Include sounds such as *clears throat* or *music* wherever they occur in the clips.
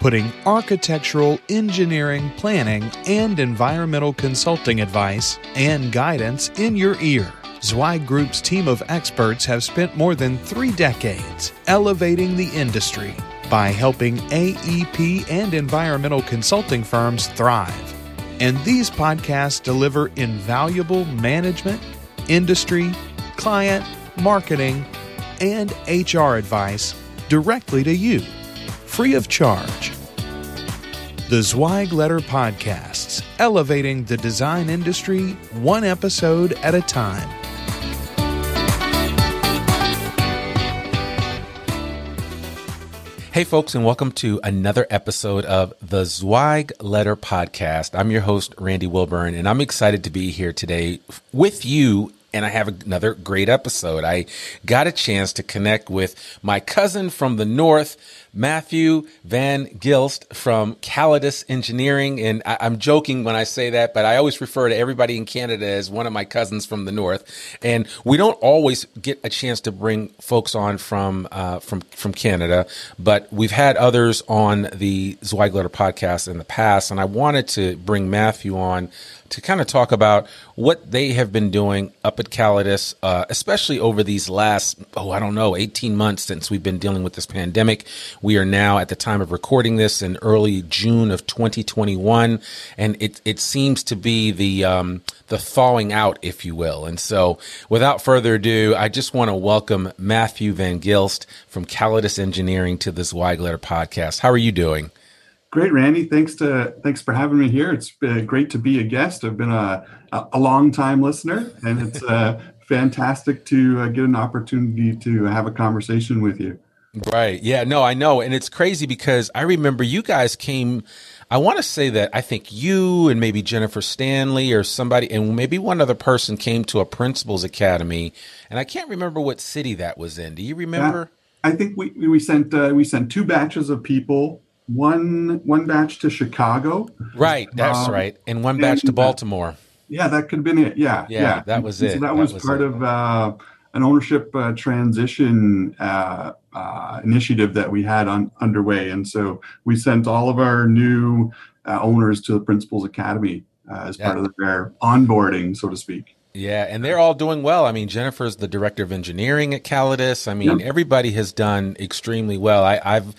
putting architectural, engineering, planning, and environmental consulting advice and guidance in your ear. Zweig Group's team of experts have spent more than three decades elevating the industry by helping AEP and environmental consulting firms thrive. And these podcasts deliver invaluable management, industry, client, marketing, and HR advice directly to you, free of charge. The Zweig Letter Podcasts, elevating the design industry one episode at a time. Hey, folks, and welcome to another episode of the Zweig Letter Podcast. I'm your host, Randy Wilburn, and I'm excited to be here today with you and I have another great episode. I got a chance to connect with my cousin from the north, Matthew Van Gilst from Callidus Engineering. And I, am joking when I say that, but I always refer to everybody in Canada as one of my cousins from the north. And we don't always get a chance to bring folks on from uh, from from Canada, but we've had others on the Zweig podcast in the past, and I wanted to bring Matthew on to kind of talk about what they have been doing up at Callidus, uh, especially over these last, oh, I don't know, 18 months since we've been dealing with this pandemic. We are now at the time of recording this in early June of 2021, and it, it seems to be the, um, the thawing out, if you will. And so without further ado, I just want to welcome Matthew Van Gilst from Callidus Engineering to this Zweig Letter podcast. How are you doing? Great, Randy. Thanks to thanks for having me here. It's great to be a guest. I've been a a long time listener, and it's uh, *laughs* fantastic to uh, get an opportunity to have a conversation with you. Right. Yeah. No, I know, and it's crazy because I remember you guys came. I want to say that I think you and maybe Jennifer Stanley or somebody, and maybe one other person came to a principals academy, and I can't remember what city that was in. Do you remember? Yeah, I think we we sent uh, we sent two batches of people one one batch to Chicago. Right, that's um, right, and one batch and, to Baltimore. Yeah, that could have been it. Yeah, yeah, yeah. that was it. So that, that was, was, part it. of uh, an ownership uh, transition uh, uh, initiative that we had on underway, and so we sent all of our new uh, owners to the Principals Academy uh, as yeah. part of their onboarding, so to speak. Yeah, and they're all doing well. I mean, Jennifer's the director of engineering at Callidus. I mean, everybody has done extremely well. I, I've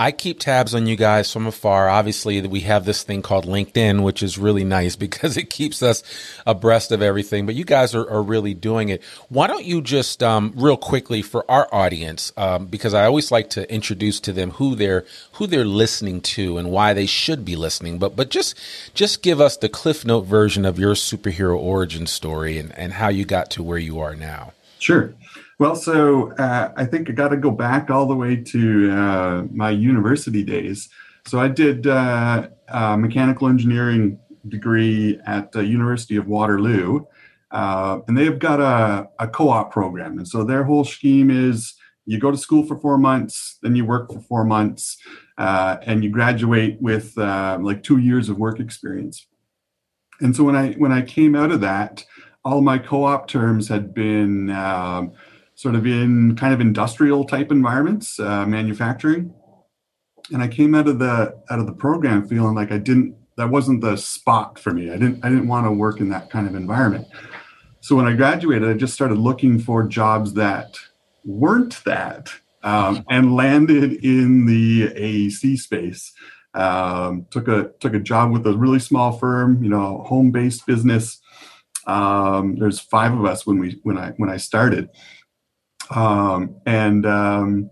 I keep tabs on you guys from afar. Obviously, we have this thing called LinkedIn, which is really nice *laughs* because it keeps us abreast of everything. But you guys are, are really doing it. Why don't you just, um, real quickly for our audience, um, because I always like to introduce to them who they're who they're listening to and why they should be listening. But but just just give us the Cliff Note version of your superhero origin story and, and how you got to where you are now. Sure. Well, so uh, I think I got to go back all the way to uh, my university days. So I did uh, a mechanical engineering degree at the University of Waterloo, uh, and they've got a, a co-op program. And so their whole scheme is you go to school for four months, then you work for four months, uh, and you graduate with uh, like two years of work experience. And so when I when I came out of that, all my co-op terms had been um, sort of in kind of industrial type environments, uh, manufacturing. And I came out of the out of the program feeling like I didn't that wasn't the spot for me. I didn't I didn't want to work in that kind of environment. So when I graduated, I just started looking for jobs that weren't that um, and landed in the AEC space. Um, took a took a job with a really small firm, you know, home based business. Um, there's five of us when we when I when I started, um, and um,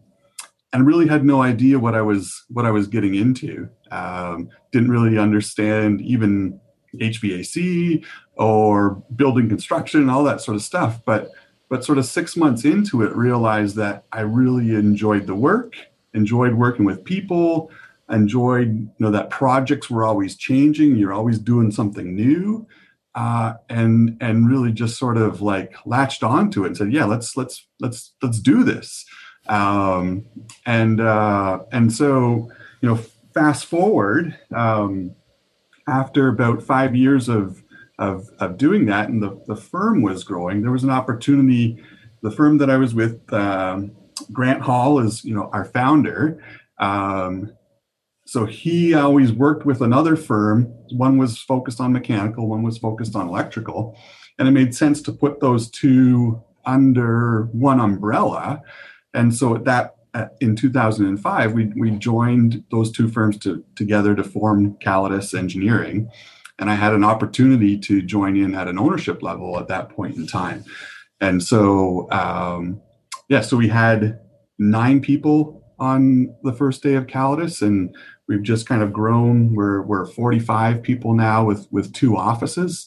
and really had no idea what I was what I was getting into. Um, didn't really understand even HVAC or building construction all that sort of stuff. But but sort of six months into it, realized that I really enjoyed the work, enjoyed working with people, enjoyed you know that projects were always changing. You're always doing something new. Uh, and and really just sort of like latched onto it and said, yeah, let's let's let's let's do this. Um, and uh, and so you know, fast forward um, after about five years of of, of doing that, and the, the firm was growing. There was an opportunity. The firm that I was with, um, Grant Hall, is you know our founder. Um, so he always worked with another firm. One was focused on mechanical, one was focused on electrical, and it made sense to put those two under one umbrella. And so that in 2005, we we joined those two firms to, together to form Callidus Engineering and I had an opportunity to join in at an ownership level at that point in time. And so, um, yeah, so we had nine people on the first day of Callidus, and we've just kind of grown. We're we're 45 people now with with two offices,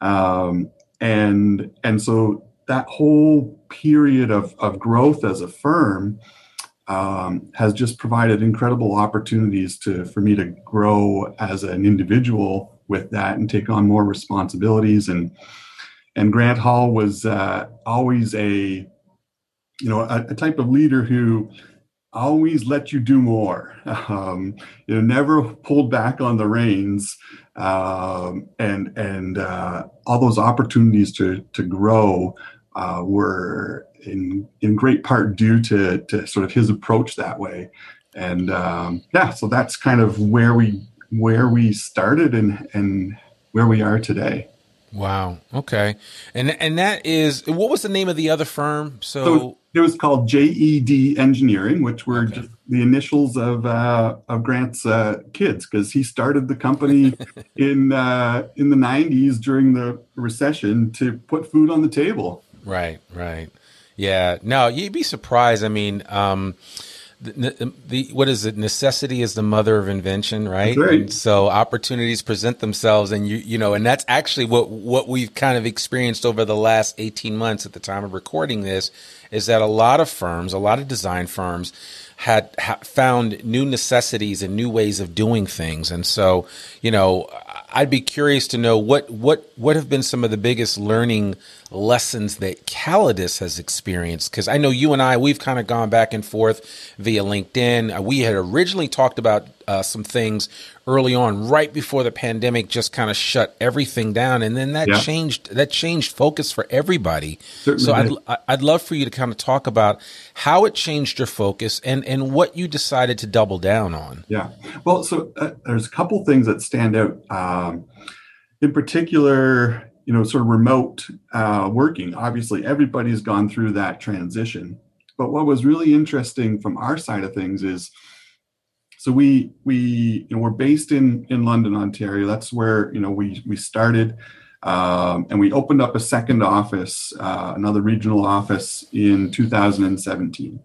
um, and and so that whole period of of growth as a firm um, has just provided incredible opportunities to for me to grow as an individual with that and take on more responsibilities. And and Grant Hall was uh, always a you know a, a, type of leader who always let you do more. *laughs* Um, you know, never pulled back on the reins, um, and and uh, all those opportunities to to grow uh, were in in great part due to to sort of his approach that way. And um, yeah, so that's kind of where we where we started and and where we are today. Wow. Okay. And and that is what was the name of the other firm? So, so it was called JED Engineering, which were okay. just the initials of uh, of Grant's uh, kids, because he started the company *laughs* in uh, in the '90s during the recession to put food on the table. Right. Right. Yeah. No, you'd be surprised. I mean. Um, the, the, what is it? Necessity is the mother of invention, right? right. And so opportunities present themselves, and you you know, and that's actually what what we've kind of experienced over the last eighteen months at the time of recording this, is that a lot of firms, a lot of design firms, had ha- found new necessities and new ways of doing things, and so you know, I'd be curious to know what what what have been some of the biggest learning lessons that Callidus has experienced? Because I know you and I, we've kind of gone back and forth via LinkedIn. Uh, we had originally talked about uh, some things early on, right before the pandemic just kind of shut everything down, and then that yeah. changed. That changed focus for everybody. Certainly so I'd I'd love for you to kind of talk about how it changed your focus and and what you decided to double down on. Yeah. Well, so uh, there's a couple things that stand out. Um, in particular, you know, sort of remote uh, working. Obviously, everybody's gone through that transition. But what was really interesting from our side of things is, so we we you know we're based in in London, Ontario. That's where you know we we started, um, and we opened up a second office, uh, another regional office in 2017.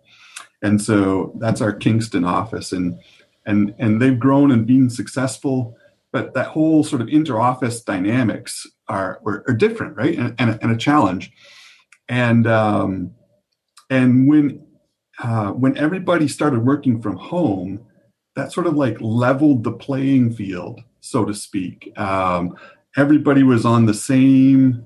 And so that's our Kingston office, and and and they've grown and been successful but that whole sort of inter-office dynamics are, are, are different, right? And, and, a, and, a challenge. And um, and when uh, when everybody started working from home, that sort of like leveled the playing field, so to speak. Um, everybody was on the same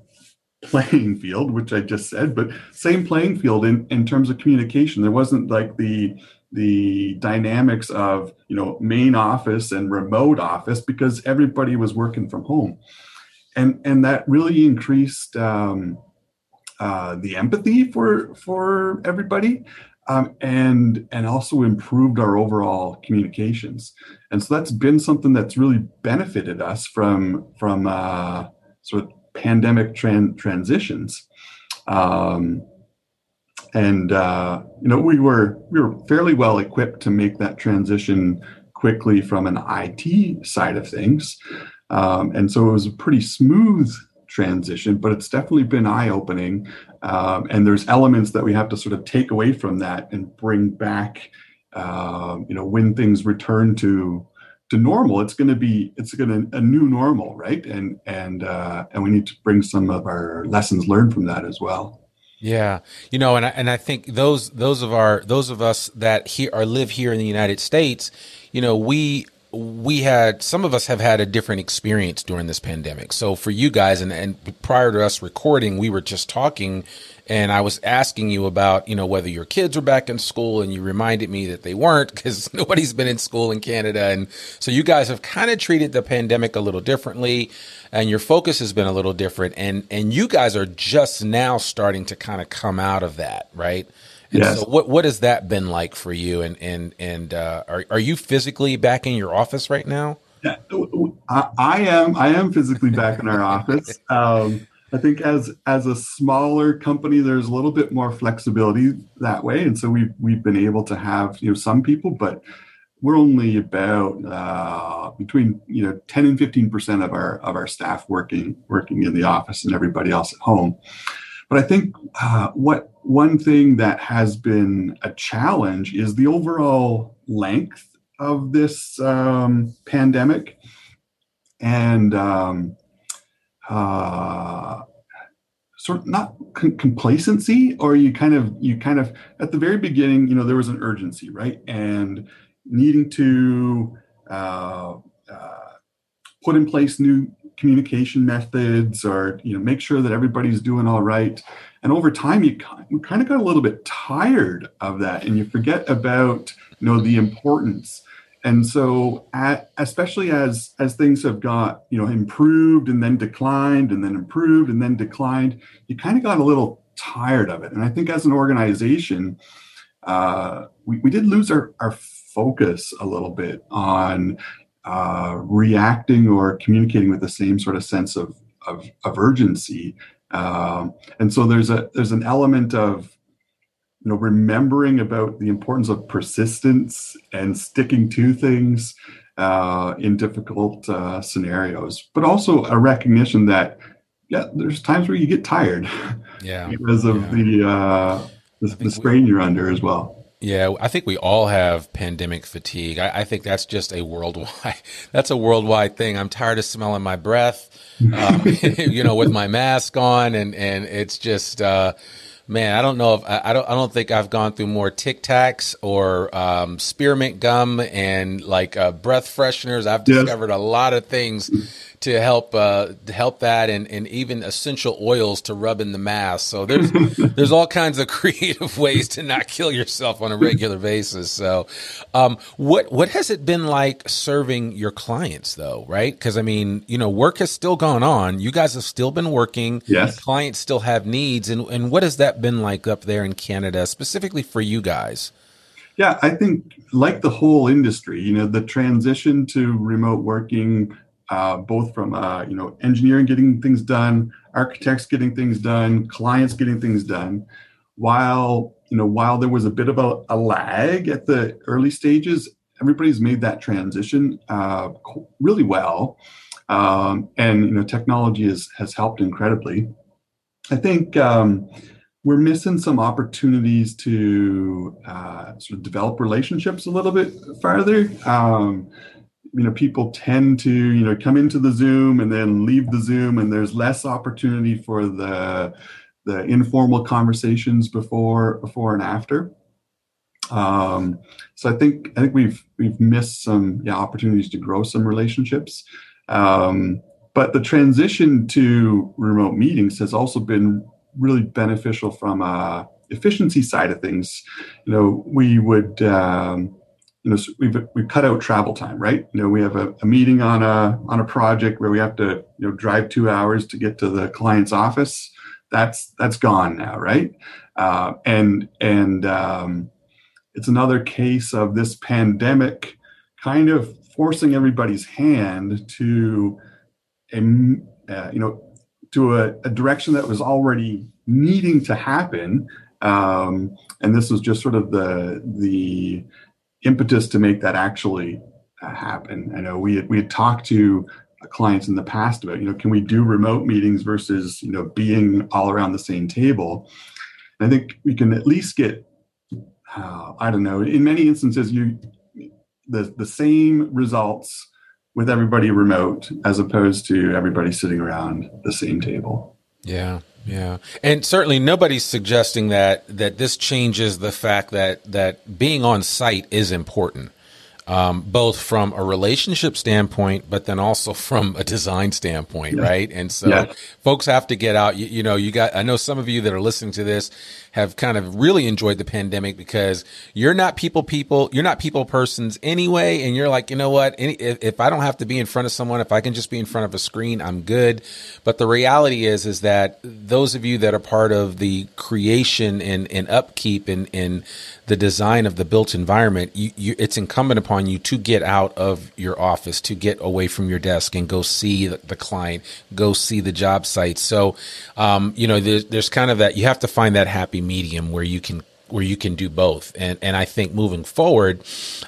playing *laughs* field, which I just said, but same playing field in, in terms of communication. There wasn't like the the dynamics of you know main office and remote office because everybody was working from home and and that really increased um, uh, the empathy for for everybody um, and and also improved our overall communications and so that's been something that's really benefited us from from uh, sort of pandemic tran- transitions um, and uh, you know we were we were fairly well equipped to make that transition quickly from an IT side of things. Um, and so it was a pretty smooth transition, but it's definitely been eye opening. Um, and there's elements that we have to sort of take away from that and bring back. Um, you know, when things return to to normal, it's going to be it's going to a new normal, right? And and uh, and we need to bring some of our lessons learned from that as well. Yeah, you know, and I, and I think those those of our those of us that here are live here in the United States, you know, we we had some of us have had a different experience during this pandemic. So for you guys, and, and prior to us recording, we were just talking, and I was asking you about you know whether your kids were back in school, and you reminded me that they weren't because *laughs* nobody's been in school in Canada, and so you guys have kind of treated the pandemic a little differently, and your focus has been a little different, and and you guys are just now starting to kind of come out of that, right? And yes. so what what has that been like for you? And and and uh, are are you physically back in your office right now? Yeah, I, I am. I am physically back in our *laughs* office. Um, I think as as a smaller company, there's a little bit more flexibility that way, and so we've we've been able to have you know some people, but we're only about uh, between you know 10 and 15 percent of our of our staff working working in the office, and everybody else at home. But I think uh, what one thing that has been a challenge is the overall length of this um, pandemic. And um, uh, sort of not con- complacency or you kind of you kind of at the very beginning you know there was an urgency right? And needing to uh, uh, put in place new communication methods or you know make sure that everybody's doing all right. And over time you kind of got a little bit tired of that and you forget about you know the importance. And so at, especially as as things have got you know improved and then declined and then improved and then declined you kind of got a little tired of it. And i think as an organization uh, we, we did lose our, our focus a little bit on uh, reacting or communicating with the same sort of sense of, of, of urgency. Um, and so there's a there's an element of you know remembering about the importance of persistence and sticking to things uh, in difficult uh, scenarios, but also a recognition that yeah, there's times where you get tired, yeah, *laughs* because of yeah. the uh, the, the strain we, you're under as well. Yeah, I think we all have pandemic fatigue. I, I, think that's just a worldwide. *laughs* That's a worldwide thing. I'm tired of smelling my breath, um, *laughs* you know, with my mask on, and and it's just, uh, man, I don't know if I, I, don't. I don't think I've gone through more Tic Tacs or um, spearmint gum and like uh, breath fresheners. I've discovered yes. a lot of things to help uh, to help that, and, and even essential oils to rub in the mask. So there's *laughs* there's all kinds of *laughs* creative ways to not kill yourself on a regular basis. So, um, what what has it been like serving your clients though? Right? Because I mean, you know, work has still gone on. You guys have still been working. Yes. Clients still have needs, and and what has that been like up there in Canada, specifically for you guys? Yeah, I think like the whole industry, you know, the transition to remote working uh, both from uh, you know engineering getting things done, architects getting things done, clients getting things done. While you know while there was a bit of a, a lag at the early stages, everybody's made that transition uh, really well, um, and you know technology has has helped incredibly. I think. Um, we're missing some opportunities to uh, sort of develop relationships a little bit farther. Um, you know people tend to you know come into the zoom and then leave the zoom and there's less opportunity for the the informal conversations before before and after. Um, so i think i think we've we've missed some yeah opportunities to grow some relationships. Um, but the transition to remote meetings has also been really beneficial from a efficiency side of things. You know we would um, you know we've we've cut out travel time right? You know we have a, a, meeting on a on a project where we have to you know drive two hours to get to the client's office. That's that's gone now right? Uh, and and um, it's another case of this pandemic kind of forcing everybody's hand to a uh, you know to a, a, direction that was already needing to happen. Um, and this was just sort of the the impetus to make that actually uh, happen. I know we had, we had talked to clients in the past about, you know, can we do remote meetings versus, you know, being all around the same table? And I think we can at least get, uh, I don't know, in many instances, you the the same results with everybody remote as opposed to everybody sitting around the same table. Yeah. Yeah. And certainly nobody's suggesting that that this changes the fact that that being on site is important um, both from a relationship standpoint, but then also *laughs* from a design standpoint, yeah. right? And so yeah. folks have to get out. You, you, know, you got, I know some of you that are listening to this have kind of really enjoyed the pandemic because you're not people people, you're not people persons anyway. And you're like, you know what? Any, if, if I don't have to be in front of someone, if I can just be in front of a screen, I'm good. But the reality is, is that those of you that are part of the creation and, and upkeep and, and the design of the built environment, you, you, it's incumbent upon you to get out of your office, to get away from your desk and go see the, the client, go see the job site. So, um, you know, there's, there's kind of that, you have to find that happy medium where you can where you can do both. And and I think moving forward,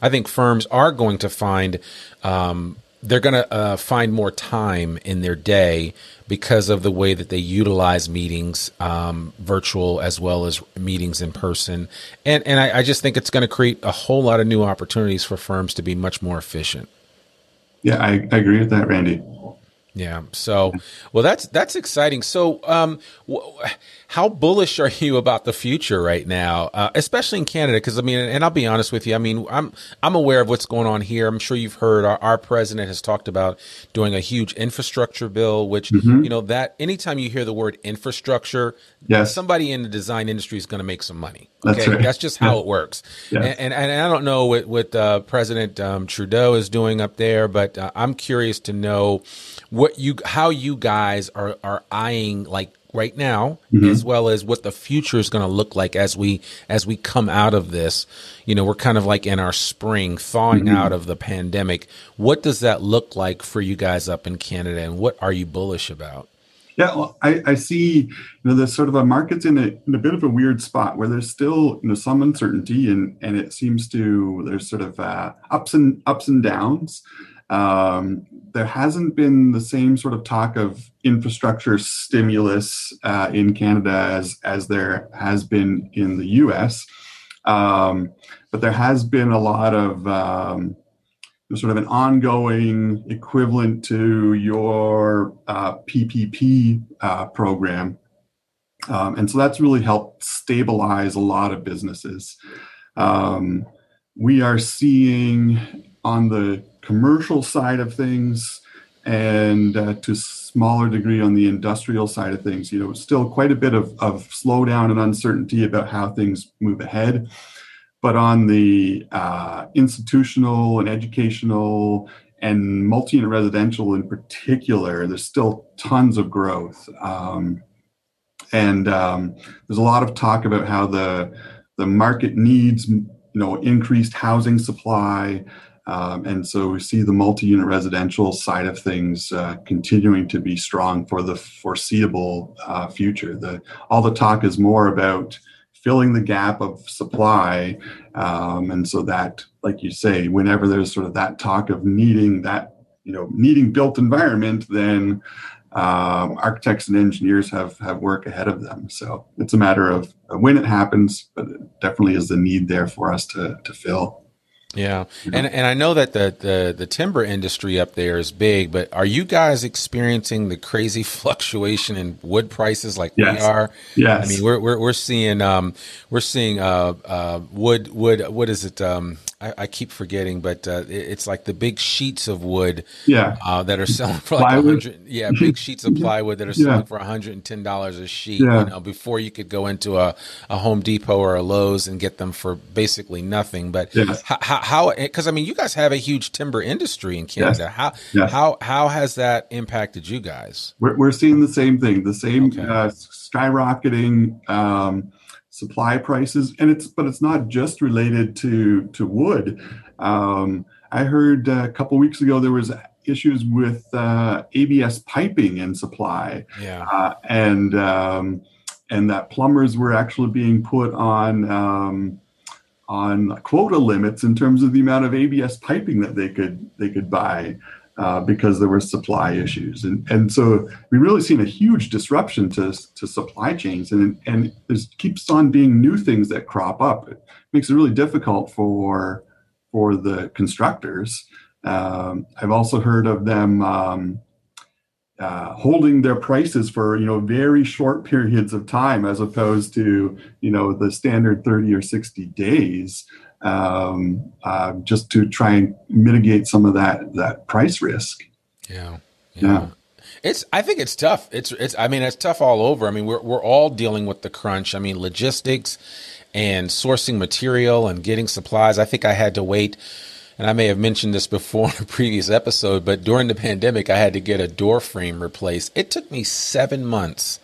I think firms are going to find um, they're going to uh, find more time in their day because of the way that they utilize meetings, um, virtual as well as meetings in person. And, and I, I just think it's going to create a whole lot of new opportunities for firms to be much more efficient. Yeah, I, I agree with that, Randy. Yeah. So, well, that's that's exciting. So, um, how bullish are you about the future right now, uh, especially in Canada? Because I mean, and I'll be honest with you. I mean, I'm I'm aware of what's going on here. I'm sure you've heard our, our president has talked about doing a huge infrastructure bill. Which mm-hmm. you know that anytime you hear the word infrastructure, yes. somebody in the design industry is going to make some money. Okay, that's, right. that's just how yeah. it works. And, and, and I don't know what what uh, President um, Trudeau is doing up there, but uh, I'm curious to know what you how you guys are are eyeing like right now mm-hmm. as well as what the future is going to look like as we as we come out of this you know we're kind of like in our spring thawing mm-hmm. out of the pandemic what does that look like for you guys up in canada and what are you bullish about yeah, well, I, I see. You know, the sort of a market's in a in a bit of a weird spot where there's still you know some uncertainty, and and it seems to there's sort of uh, ups and ups and downs. Um, there hasn't been the same sort of talk of infrastructure stimulus uh, in Canada as as there has been in the U.S. Um, but there has been a lot of um, sort of an ongoing equivalent to your uh, PPP uh, program, um, and so that's really helped stabilize a lot of businesses. Um, we are seeing on the commercial side of things and uh, to smaller degree on the industrial side of things. You know still quite a bit of, of slowdown and uncertainty about how things move ahead. But on the uh, institutional and educational and multi and residential in particular there's still tons of growth. Um, and um, there's a lot of talk about how the the market needs you know increased housing supply um, and so we see the multi-unit residential side of things uh, continuing to be strong for the foreseeable uh, future. The all the talk is more about filling the gap of supply, um, and so that, like you say, whenever there's sort of that talk of needing that, you know, needing built environment, then um, architects and engineers have have work ahead of them. So it's a matter of when it happens, but it definitely is the need there for us to to fill. Yeah, and and I know that the, the the timber industry up there is big, but are you guys experiencing the crazy *laughs* fluctuation in wood prices like yes. we are? Yes. I mean, we're we're, we're seeing um, we're seeing uh, uh, wood wood what is it um, I, I, keep forgetting, but uh, it's like the big sheets of wood, yeah, uh, that are selling for like a hundred, yeah, big *laughs* sheets of plywood that are selling yeah. for hundred and ten dollars a sheet. Yeah. You know, before you could go into a, a Home Depot or a Lowe's and get them for basically nothing. But yes. how, how, because I mean, you guys have a huge timber industry in Canada. Yes. How, yes. how, how has that impacted you guys? We're, we're seeing the same thing, the same okay. uh, skyrocketing. Um, supply prices, and it's but it's not just related to to wood. Um, I heard a couple weeks ago there was issues with uh, ABS piping and supply, yeah, uh, and um, and that plumbers were actually being put on um, on quota limits in terms of the amount of ABS piping that they could they could buy uh, because there were supply issues, and and so we've really seen a huge disruption to to supply chains, and and there keeps on being new things that crop up. It makes it really difficult for for the constructors. Um, I've also heard of them. Um, uh, holding their prices for you know very short periods of time as opposed to you know the standard 30 or 60 days um, uh, just to try and mitigate some of that that price risk yeah yeah, yeah. It's. I think it's tough. It's. It's. I mean, it's tough all over. I mean, we're we're all dealing with the crunch. I mean, logistics and sourcing material and getting supplies. I think I had to wait and I may have mentioned this before *laughs* in a previous episode, but during the pandemic, I had to get a door frame replaced. It took me seven months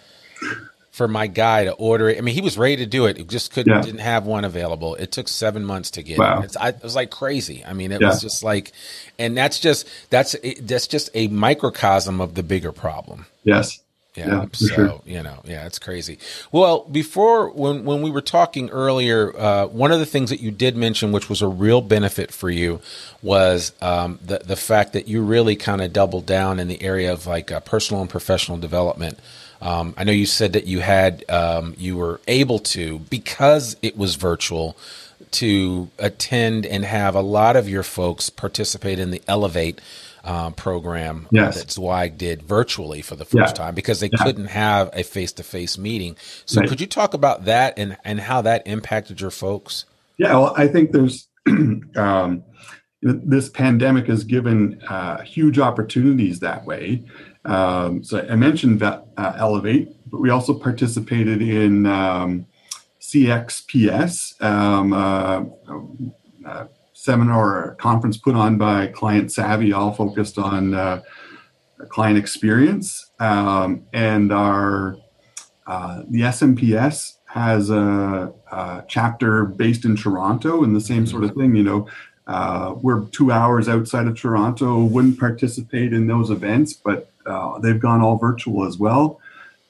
for my guy to order it. I mean, he was ready to do it. It just couldn't, yeah. didn't have one available. It took seven months to get wow. it. I, it was like crazy. I mean, it yeah. was just like, and that's just, that's, that's just a microcosm of the bigger problem. Yes. Yeah. yeah so, sure. you know, yeah, it's crazy. Well, before, when, when we were talking earlier, uh, one of the things that you did mention, which was a real benefit for you, was um, the, the fact that you really kind of doubled down in the area of like uh, personal and professional development. Um, I know you said that you had, um, you were able to, because it was virtual, to attend and have a lot of your folks participate in the Elevate um, program yes. that Zweig did virtually for the first yeah. time because they yeah. couldn't have a face to face meeting. So, right. could you talk about that and, and how that impacted your folks? Yeah, well, I think there's *clears throat* um, this pandemic has given uh, huge opportunities that way. Um, so, I mentioned that uh, Elevate, but we also participated in um, CXPS. Um, uh, uh seminar or conference put on by Client Savvy, all focused on uh, client experience. Um, and our uh, the SMPS has a, a, chapter based in Toronto, and the same sort of thing. You know, uh, we're two hours outside of Toronto, wouldn't participate in those events, but uh, they've gone all virtual as well.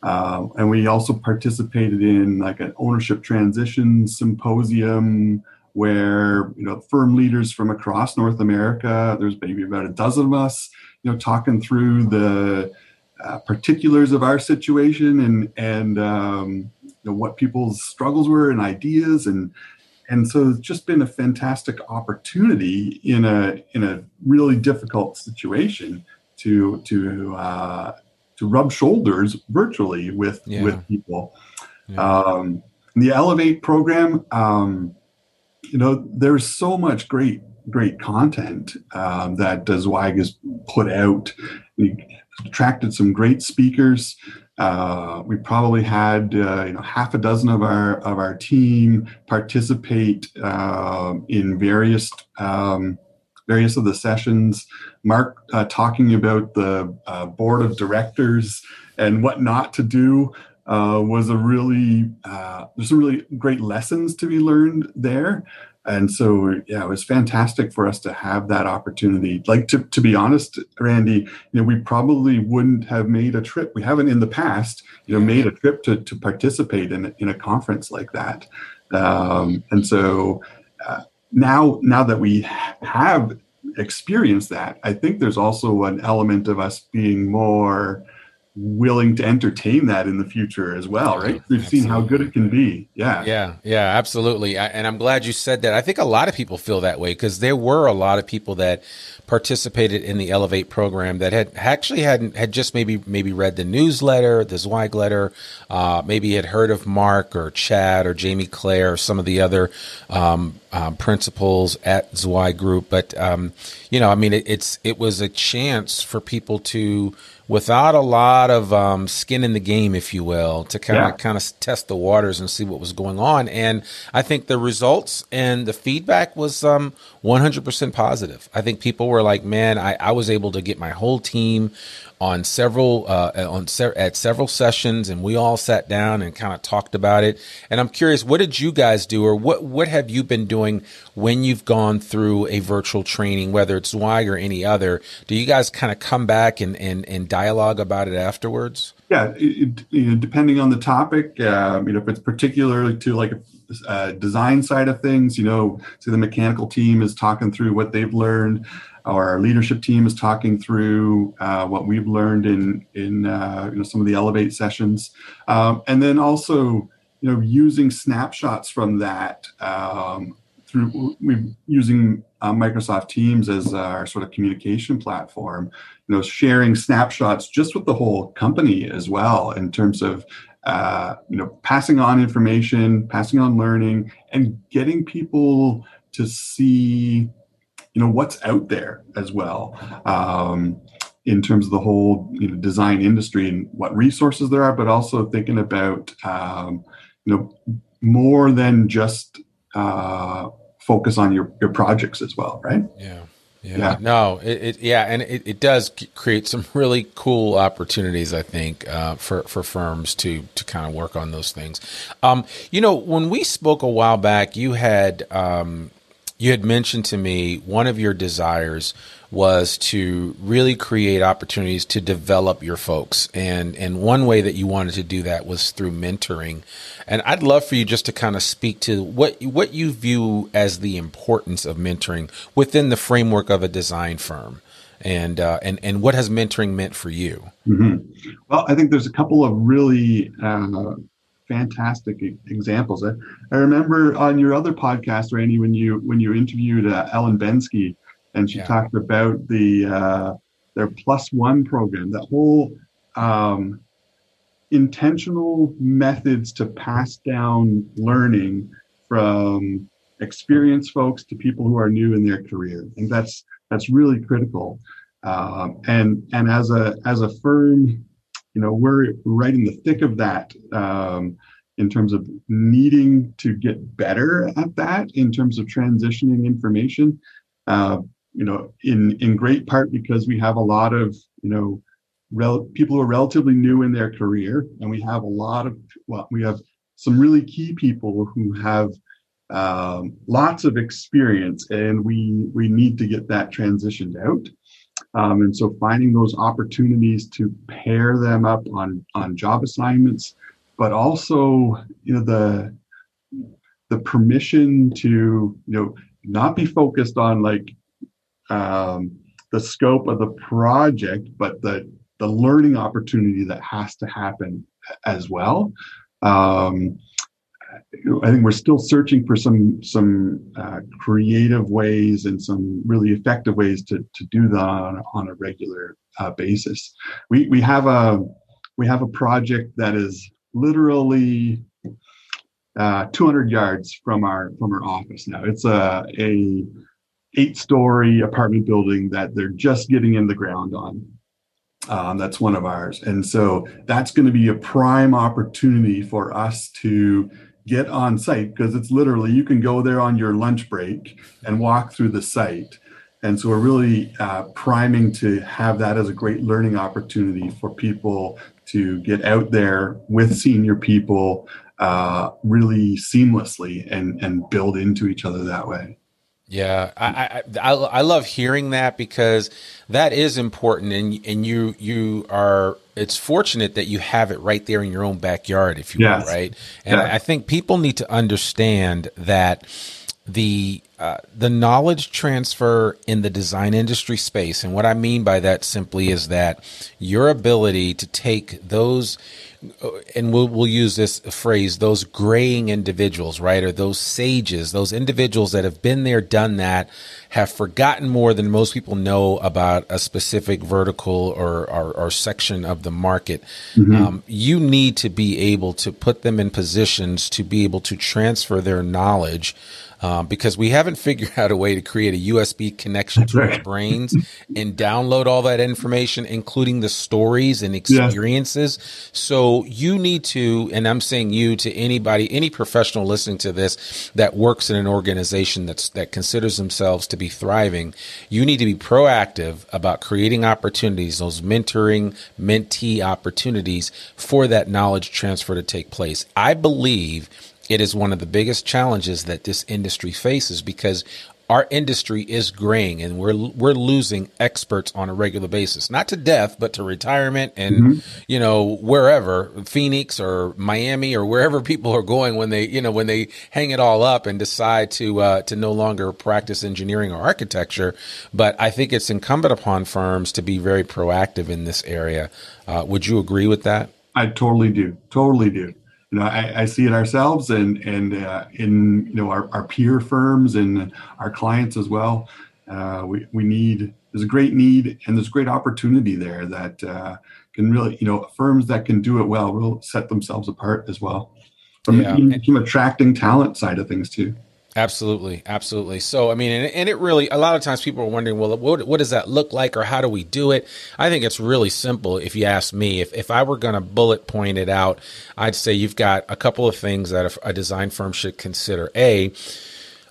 Uh, and we also participated in like an ownership transition symposium where you know firm leaders from across North America, there's maybe about a dozen of us, you know, talking through the uh, particulars of our situation and and um, you know, what people's struggles were and ideas and and so it's just been a fantastic opportunity in a in a really difficult situation to to uh, to rub shoulders virtually with yeah. with people. Yeah. Um, the Elevate program. Um, you know, there's so much great, great content um, that Zweig has put out. We attracted some great speakers. Uh, we probably had uh, you know half a dozen of our of our team participate uh, in various um, various of the sessions. Mark uh, talking about the uh, board of directors and what not to do uh, was a really uh, there's some really great lessons to be learned there. And so yeah it was fantastic for us to have that opportunity. Like to, to be honest randy you know we probably wouldn't have made a trip. We haven't in the past you know made a trip to, to participate in, in a conference like that. Um, and so uh, now now that we have experienced that i think there's also an element of us being more willing to entertain that in the future as well, right? We've absolutely. seen how good it can be. Yeah. Yeah. Yeah. Absolutely. I, and I'm glad you said that. I think a lot of people feel that way because there were a lot of people that participated in the Elevate program that had actually hadn't had just maybe maybe read the newsletter, the Zweig letter, uh, maybe had heard of Mark or Chad or Jamie Claire or some of the other um, um, principals at Zweig Group. But um, you know, I mean, it, it's it was a chance for people to without a lot of um, skin in the game, if you will, to kind of yeah. kind of test the waters and see what was going on. And I think the results and the feedback was um, 100% positive. I think people were like, "Man, I, I was able to get my whole team on several uh, on se- at several sessions, and we all sat down and kind of talked about it. And I'm curious, what did you guys do, or what what have you been doing when you've gone through a virtual training, whether it's Zweig or any other? Do you guys kind of come back and and, and dialogue about it afterwards? Yeah, it, you know, depending on the topic, uh, you know, if it's particularly to like uh, design side of things. You know, so the mechanical team is talking through what they've learned, our leadership team is talking through uh, what we've learned in in uh, you know some of the Elevate sessions, um, and then also you know using snapshots from that um, through we using uh, Microsoft Teams as our sort of communication platform. You know, sharing snapshots just with the whole company as well in terms of uh, you know passing on information, passing on learning, and getting people to see you know what's out there as well. Um, in terms of the whole you know, design industry and what resources there are, but also thinking about um, you know more than just uh, focus on your your projects as well, right? Yeah. Yeah. yeah. No, it, it, yeah, and it, it does create some *laughs* really cool opportunities, I think, uh, for for firms to to kind of work on those things. Um, you know, when we spoke a while back, you had um, you had mentioned to me one of your desires was to really create opportunities to develop your folks. And, and one way that you wanted to do that was through mentoring. And I'd love for you just to kind of speak to what, what you view as the importance of mentoring within the framework of a design firm. And, uh, and, and what has mentoring meant for you? Mm-hmm. Well, I think there's a couple of really uh, fantastic examples. I, I, remember on your other podcast, Randy, when you when you interviewed uh, Ellen Bensky, and she yeah. talked about the uh, their plus one program, that whole um, intentional methods to pass down learning from experienced folks to people who are new in their career. Think that's that's really critical. Um, and and as a as a firm, you know, we're right in the thick of that um, in terms of needing to get better at that in terms of transitioning information. Uh, you know, in in great part because we have a lot of you know, rel- people who are relatively new in their career, and we have a lot of well, we have some really key people who have um, lots of experience, and we we need to get that transitioned out. Um, and so finding those opportunities to pair them up on on job assignments, but also you know the the permission to you know not be focused on like um, the scope of the project, but the the learning opportunity that has to happen as well. Um, I think we're still searching for some some uh, creative ways and some really effective ways to to do that on, on a regular uh, basis. We we have a we have a project that is literally uh, 200 yards from our from our office now. It's a a eight story apartment building that they're just getting in the ground on. Um, that's one of ours. And so that's going to be a prime opportunity for us to get on site because it's literally you can go there on your lunch break and walk through the site. And so we're really uh, priming to have that as a great learning opportunity for people to get out there with senior people uh, really seamlessly and, and build into each other that way. Yeah, I, I, I love hearing that because that is important, and and you you are. It's fortunate that you have it right there in your own backyard, if you yes. will, right? And. I think people need to understand that the uh, the knowledge transfer in the design industry space, and what I mean by that simply is that your ability to take those and we'll we'll use this phrase those graying individuals right or those sages those individuals that have been there done that have forgotten more than most people know about a specific vertical or or, or section of the market mm-hmm. um, you need to be able to put them in positions to be able to transfer their knowledge um, because we haven't figured *laughs* out a way to create a USB connection to our brains and download all that information, including the stories and experiences. Yeah. So you need to, and I'm saying you to anybody, any professional listening to this that works in an organization that's that considers themselves to be thriving, you need to be proactive about creating opportunities, those mentoring, mentee opportunities for that knowledge transfer to take place. I believe it is one of the biggest challenges that this industry faces because our industry is graying and we're we're losing experts on a regular basis not to death but to retirement and mm-hmm. you know wherever Phoenix or Miami or wherever people are going when they you know when they hang it all up and decide to uh, to no longer practice engineering or architecture. But I think it's incumbent upon firms to be very proactive in this area. Uh, would you agree with that? I totally do. Totally do you know, I, I, see it ourselves and and uh, in you know our, our peer firms and our clients as well. Uh, we we need there's a great need and there's great opportunity there that uh, can really you know firms that can do it well will set themselves apart as well from, yeah. from attracting talent side of things too. Absolutely, absolutely. So, I mean, and, and, it really, a lot of times people are wondering, well, what, what does that look like or how do we do it? I think it's really simple if you ask me. If, if I were going to bullet point it out, I'd say you've got a couple of things that a, a design firm should consider. A,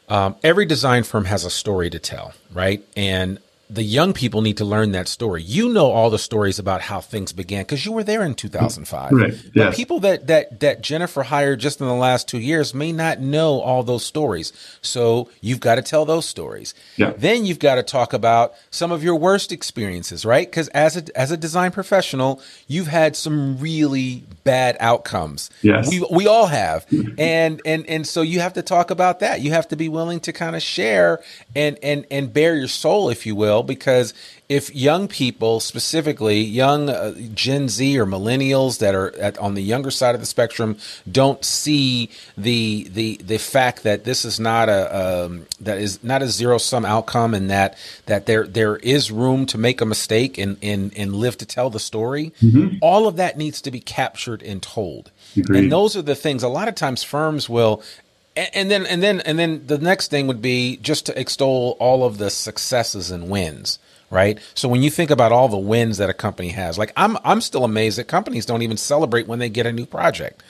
um, every design firm has a story to tell, right? And the young people need to learn that story. You know all the stories about how things began because you were there in 2005. Right. Yes. But people that that that Jennifer hired just in the last two years may not know all those stories. So you've got to tell those stories. Yeah. Then you've got to talk about some of your worst experiences, right? Because as a as a design professional, you've had some really bad outcomes. Yes. We we all have. Mm-hmm. and and and so you have to talk about that. You have to be willing to kind of share and and and bare your soul, if you will because if young people, specifically young uh, Gen Z or millennials that are at, on the younger side of the spectrum, don't see the the the fact that this is not a um, that is not a zero sum outcome, and that that there there is room to make a mistake and and and live to tell the story. Mm-hmm. All of that needs to be captured and told. Agreed. And those are the things. A lot of times, firms will and then and then and then the next thing would be just to extol all of the successes and wins right so when you think about all the wins that a company has like i'm i'm still amazed that companies don't even celebrate when they get a new project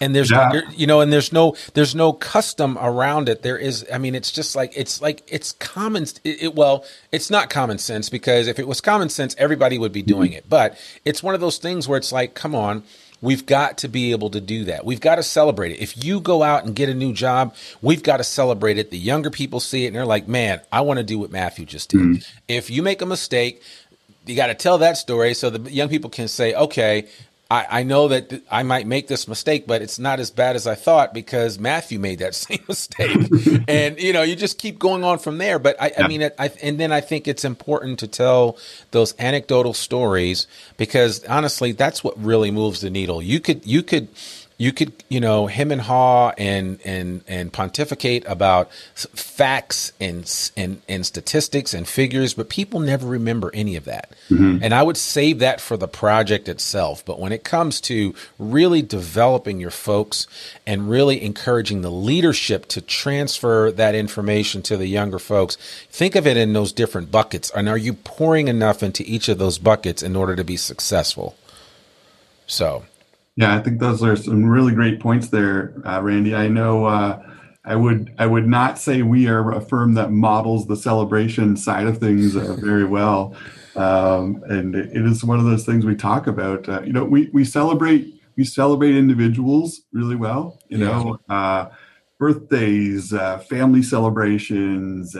and there's yeah. you know and there's no there's no custom around it there is i mean it's just like it's like it's common it, it, well it's not common sense because if it was common sense everybody would be doing mm-hmm. it but it's one of those things where it's like come on We've got to be able to do that. We've got to celebrate it. If you go out and get a new job, we've got to celebrate it. The younger people see it and they're like, man, I want to do what Matthew just did. Mm-hmm. If you make a mistake, you got to tell that story so the young people can say, okay, I, I know that th- I might make this mistake, but it's not as bad as I thought because Matthew made that *laughs* same mistake. *laughs* and, you know, you just keep going on from there. But I, yeah. I mean, I, and then I think it's important to tell those anecdotal stories because honestly, that's what really moves the needle. You could, you could, you could you know him and haw and and and pontificate about facts and and and statistics and figures but people never remember any of that. Mm-hmm. and i would save that for the project itself. But when it comes to really developing your folks and really encouraging the leadership to transfer that information to the younger folks think of it in those different buckets. And are you pouring enough into each of those buckets in order to be successful? So yeah, I think those are some really great points there, uh, Randy. I know uh, I would I would not say we are a firm that models the celebration side of things uh, *laughs* very well, um, and it is one of those things we talk about. Uh, you know, we we celebrate we celebrate individuals really well. You know, uh, birthdays, uh, family celebrations.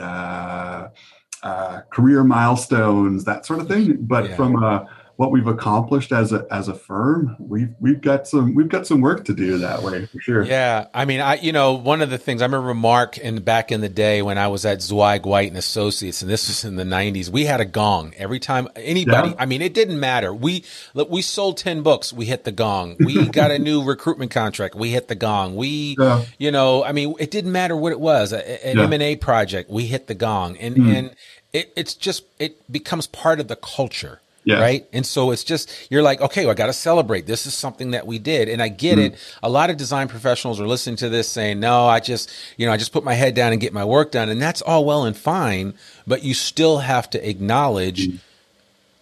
career milestones, that sort of thing. But yeah. from a what we've accomplished as a as a firm, we've we've got some we've got some work to do that way for sure. Yeah, I mean, I you know one of the things I remember Mark in back in the day when I was at Zweig White and Associates, and this was in the '90s. We had a gong every time anybody. Yeah. I mean, it didn't matter. We we sold ten books, we hit the gong. We got a *laughs* new recruitment contract, we hit the gong. We yeah. you know, I mean, it didn't matter what it was. An M and A project, we hit the gong, and mm. and it, it's just it becomes part of the culture yeah. Right. And so it's just, you're like, okay, well, I got to celebrate. This is something that we did. And I get mm-hmm. it. A lot of design professionals are listening to this saying, no, I just, you know, I just put my head down and get my work done. And that's all well and fine. But you still have to acknowledge mm-hmm.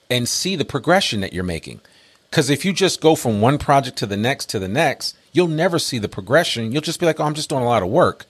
and see the progression that you're making. Because if you just go from one project to the next to the next, you'll never see the progression. You'll just be like, oh, I'm just doing a lot of work.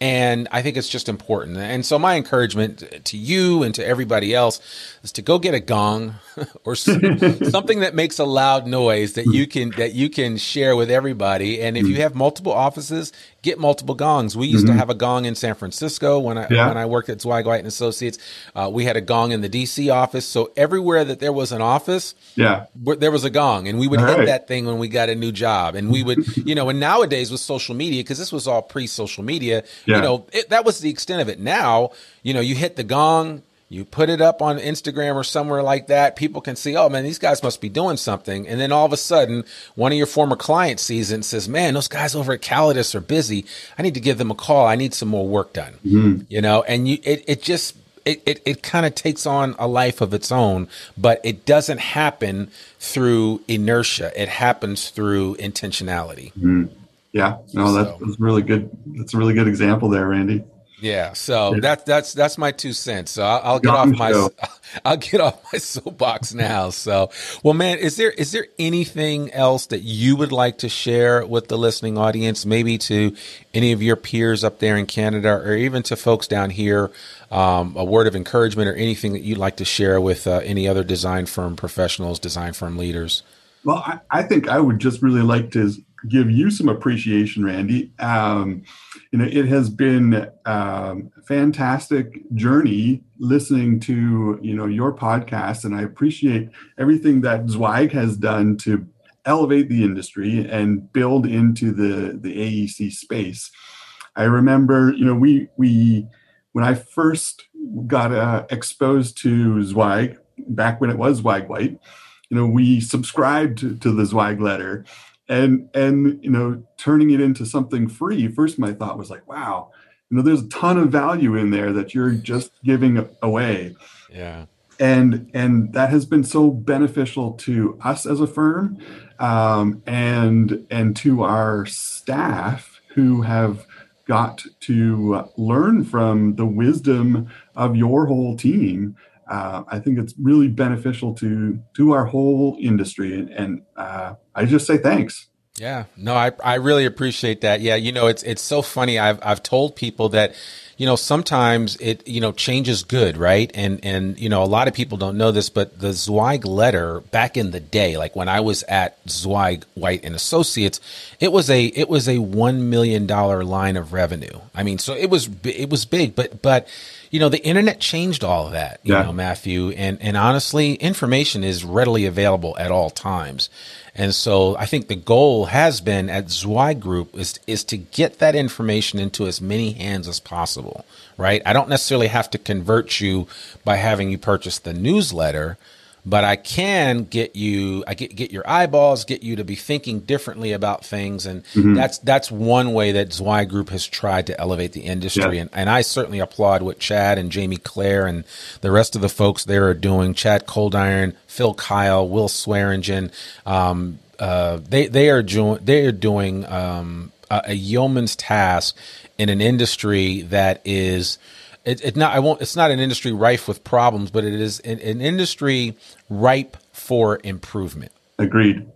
And I think it's just important. And so my encouragement to you and to everybody else is to go get a gong *laughs* or *laughs* something that makes a loud noise that you can that you can share with everybody. And if you have multiple offices, get multiple gongs. We used mm-hmm. to have a gong in San Francisco when I yeah. when I worked at Zweig White and Associates. Uh, we had a gong in the DC office. So everywhere that there was an office, yeah, there was a gong, and we would all hit right. that thing when we got a new job. And we would, *laughs* you know, and nowadays with social media, because this was all pre social media, yeah. you know, it, that was the extent of it. Now, you know, you hit the gong you put it up on Instagram or somewhere like that, people can see, oh man, these guys must be doing something. And then all of a sudden, one of your former clients sees it and says, man, those guys over at Callidus are busy. I need to give them a call. I need some more work done. Mm-hmm. You know, and you, it, it just, it, it, it kind of takes on a life of its own, but it doesn't happen through inertia. It happens through intentionality. Mm-hmm. Yeah, no, that's, so. that's really good. That's a really good example there, Randy. Yeah, so that's that's that's my two cents. So I'll, I'll get off my show. *laughs* I'll get off my soapbox now. So, well, man, is there is there anything else that you would like to share with the listening audience? Maybe to any of your peers up there in Canada, or even to folks down here, um, a word of encouragement or anything that you'd like to share with uh, any other design firm professionals, design firm leaders. Well, I, I think I would just really like to give you some appreciation, Randy. Um, you know, it has been um, a fantastic journey listening to you know your podcast, and I appreciate everything that Zweig has done to elevate the industry and build into the the AEC space. I remember, you know, we we when I first got uh, exposed to Zweig back when it was Zweig White, you know, we subscribed to, the Zweig letter and and you know turning it into something free first my thought was like wow you know there's a ton of value in there that you're just giving away. Yeah. And and that has been so beneficial to us as a firm um, and and to our staff who have got to learn from the wisdom of your whole team uh, I think it's really beneficial to to our whole industry, and, and uh, I just say thanks. Yeah, no, I I really appreciate that. Yeah, you know, it's it's so funny. I've I've told people that you know sometimes it you know change is good right and and you know a lot of people don't know this but the zweig letter back in the day like when i was at zweig white and associates it was a it was a one million dollar line of revenue i mean so it was it was big but but you know, the internet changed all of that, you yeah. know, Matthew. And, and honestly, information is readily available at all times. And so I think the goal has been at Zweig Group is, is to get that information into as many hands as possible, right? I don't necessarily have to convert you by having you purchase the newsletter but I can get you, I get get your eyeballs, get you to be thinking differently about things, and mm-hmm. that's that's one way that Zweig Group has tried to elevate the industry, yeah. and and I certainly applaud what Chad and Jamie Claire and the rest of the folks there are doing. Chad Coldiron, Phil Keil, Will Swearingen, um, uh, they they are doing they are doing um, a, a yeoman's task in an industry that is it, it not I won't it's not an industry rife with problems, but it is an, an industry ripe for improvement. Agreed.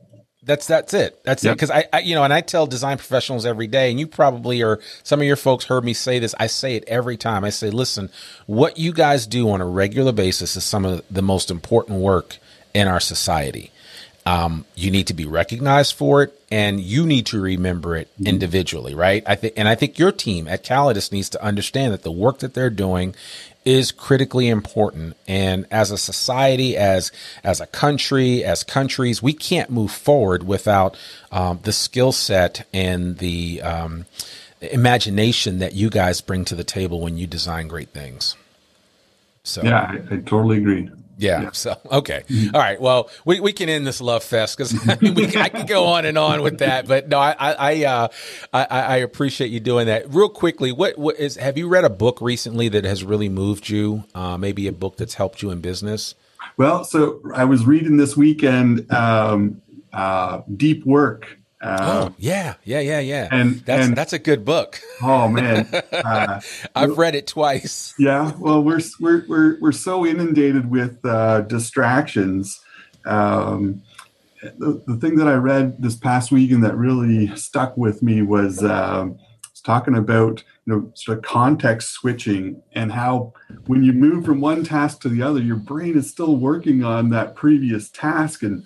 That's that's it. That's yep. it. Because I, I, you know, and I tell design professionals every day, and you probably are. Some of your folks heard me say this. I say it every time. I say, listen, what you guys do on a regular basis is some of the most important work in our society. Um, you need to be recognized for it and you need to remember it mm-hmm. individually, right? I think, and I think your team at Callidus needs to understand that the work that they're doing is critically important. And as a society, as, as a country, as countries, we can't move forward without, um, the skill set and the, um, imagination that you guys bring to the table when you design great things. So yeah, I, I totally agree. Yeah, yeah. So okay. Mm-hmm. All right. Well, we, we can end this love fest because *laughs* I, mean, I can go on and on with that. But no, I I, uh, I, I appreciate you doing that. Real quickly, what what is? Have you read a book recently that has really moved you? Uh, maybe a book that's helped you in business. Well, so I was reading this weekend, um, uh, Deep Work uh, oh yeah, yeah, yeah, yeah. And that's and, that's a good book. Oh man, *laughs* uh, I've read it twice. Yeah, well, we're we're we're we're so inundated with uh, distractions. Um, the, the thing that I read this past week and that really stuck with me was um, was talking about you know sort of context switching and how when you move from one task to the other, your brain is still working on that previous task and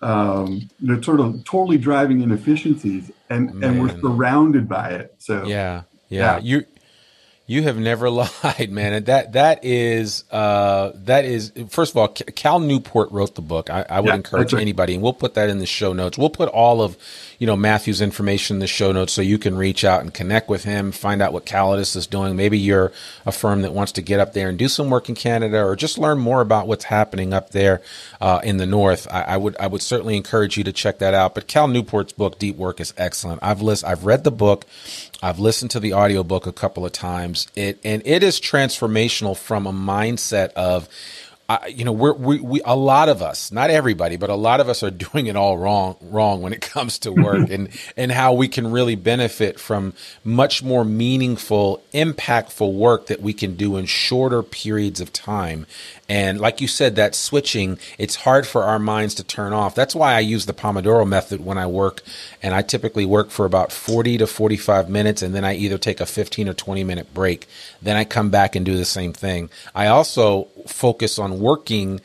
um, they're sort of totally driving inefficiencies, and and we're surrounded by it. So Yeah, yeah. Yeah. You you have never *laughs* lied, man. And that that is uh that is first of all, Cal Newport wrote the book. I, I would Yeah, encourage right. anybody, and we'll put that in the show notes. We'll put all of you know Matthew's information in the show notes so you can reach out and connect with him, find out what Callidus is doing. Maybe you're a firm that wants to get up there and do some work in Canada, or just learn more about what's happening up there uh, in the north. I, I would I would certainly encourage you to check that out. But Cal Newport's book, Deep Work, is excellent. I've list I've read the book. I've listened to the audiobook a couple of times. It and it is transformational from a mindset of I, you know, we're, we, we, a lot of us, not everybody, but a lot of us are *laughs* doing it all wrong, wrong when it comes to *laughs* work and, and how we can really benefit from much more meaningful, impactful work that we can do in shorter periods of time. And like you said, that switching, it's hard for our minds to turn off. That's why I use the Pomodoro method when I work. And I typically work for about 40 to 45 minutes. And then I either take a 15 or 20 minute break. Then I come back and do the same thing. I also focus on working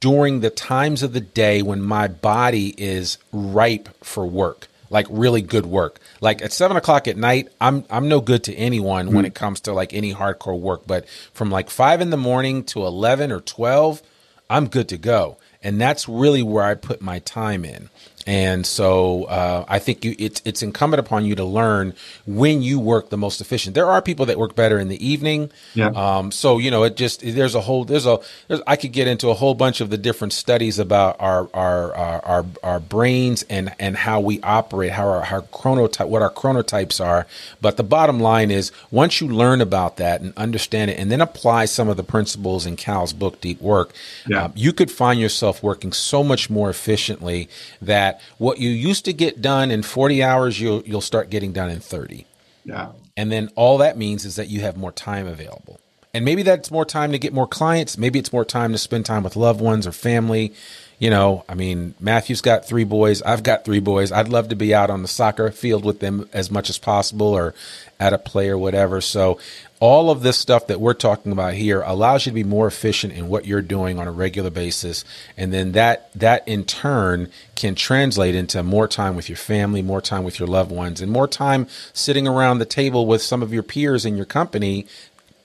during the times of the day when my body is ripe for work, like really good work. Like at seven o'clock at night, I'm I'm no good to anyone when hmm. it comes to like any hardcore work. But from like five in the morning to eleven or twelve, I'm good to go. And that's really where I put my time in. And so uh, I think you, it's it's incumbent upon you to learn when you work the most efficient. There are people that work better in the evening. Yeah. Um, so you know, it just there's a whole there's a there's, I could get into a whole bunch of the different studies about our our our our, our brains and and how we operate, how our, our chronotype, what our chronotypes are. But the bottom line is, once you learn about that and understand it, and then apply some of the principles in Cal's book, Deep Work, Yeah. uh, you could find yourself working so much more efficiently that what you used to get done in 40 hours, you'll you'll start getting done in 30. yeah, And then all that means is that you have more time available. And maybe that's more time to get more clients. Maybe it's more time to spend time with loved ones or family. You know, I mean, Matthew's got three boys. I've got three boys. I'd love to be out on the soccer field with them as much as possible or at a play or whatever. So, all of this stuff that we're talking about here allows you to be more efficient in what you're doing on a regular basis. And then that, that in turn can translate into more time with your family, more time with your loved ones, and more time sitting around the table with some of your peers in your company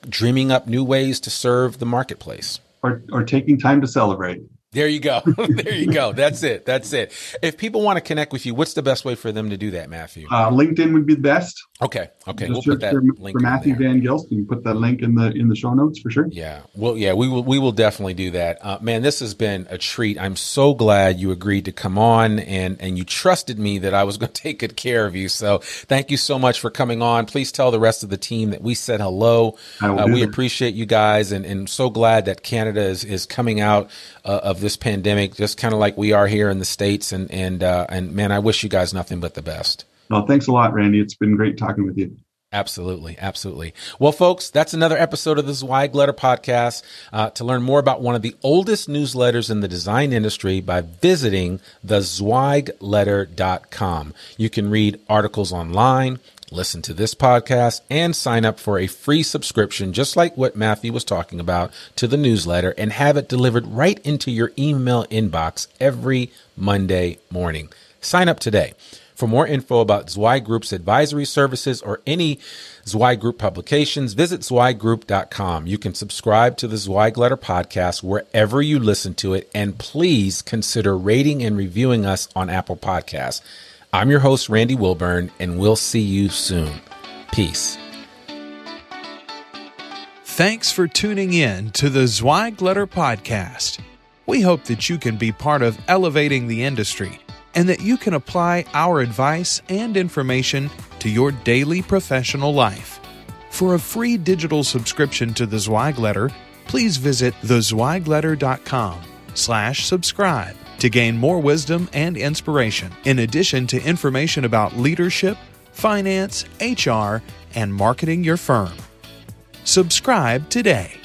dreaming up new ways to serve the marketplace. or or taking time to celebrate. There you go. *laughs* there you go. That's it. That's it. If people want to connect with you, what's the best way for them to do that, Matthew? Uh, LinkedIn would be the best. Okay. Okay. Just We'll put that for, link for Matthew. Van Gilst. You can put that link in the in the show notes for sure. Yeah. Well, yeah, we will, we will definitely do that. Uh, man, this has been a treat. I'm so glad you agreed to come on and, and you trusted me that I was *laughs* going to take good care of you. So thank you so much for coming on. Please tell the rest of the team that we said hello. Uh, we that. appreciate you guys and, and so glad that Canada is, is coming out uh, of this pandemic, just kind of like we are here in the States. And, and, uh, and man, I wish you guys nothing but the best. Well, thanks a lot, Randy. It's been great talking with you. Absolutely, absolutely. Well, folks, that's another episode of the Zweig Letter Podcast. Uh, to learn more about one of the oldest newsletters in the design industry by visiting thezweigletter.com. You can read articles online, listen to this podcast, and sign up for a free subscription, just like what Matthew was talking about, to the newsletter and have it delivered right into your email inbox every Monday morning. Sign up today. For more info about Zweig Group's advisory services or any Zweig Group publications, visit zweiggroup.com. You can subscribe to the Zweig Letter podcast wherever you listen to it, and please consider rating and reviewing us on Apple Podcasts. I'm your host, Randy Wilburn, and we'll see you soon. Peace. Thanks for tuning in to the Zweig Letter Podcast. We hope that you can be part of elevating the industry and that you can apply our advice and information to your daily professional life. For a free digital subscription to the Zweig Letter, please visit thezweigletter.com slash subscribe to gain more wisdom and inspiration, in addition to information about leadership, finance, HR, and marketing your firm. Subscribe today.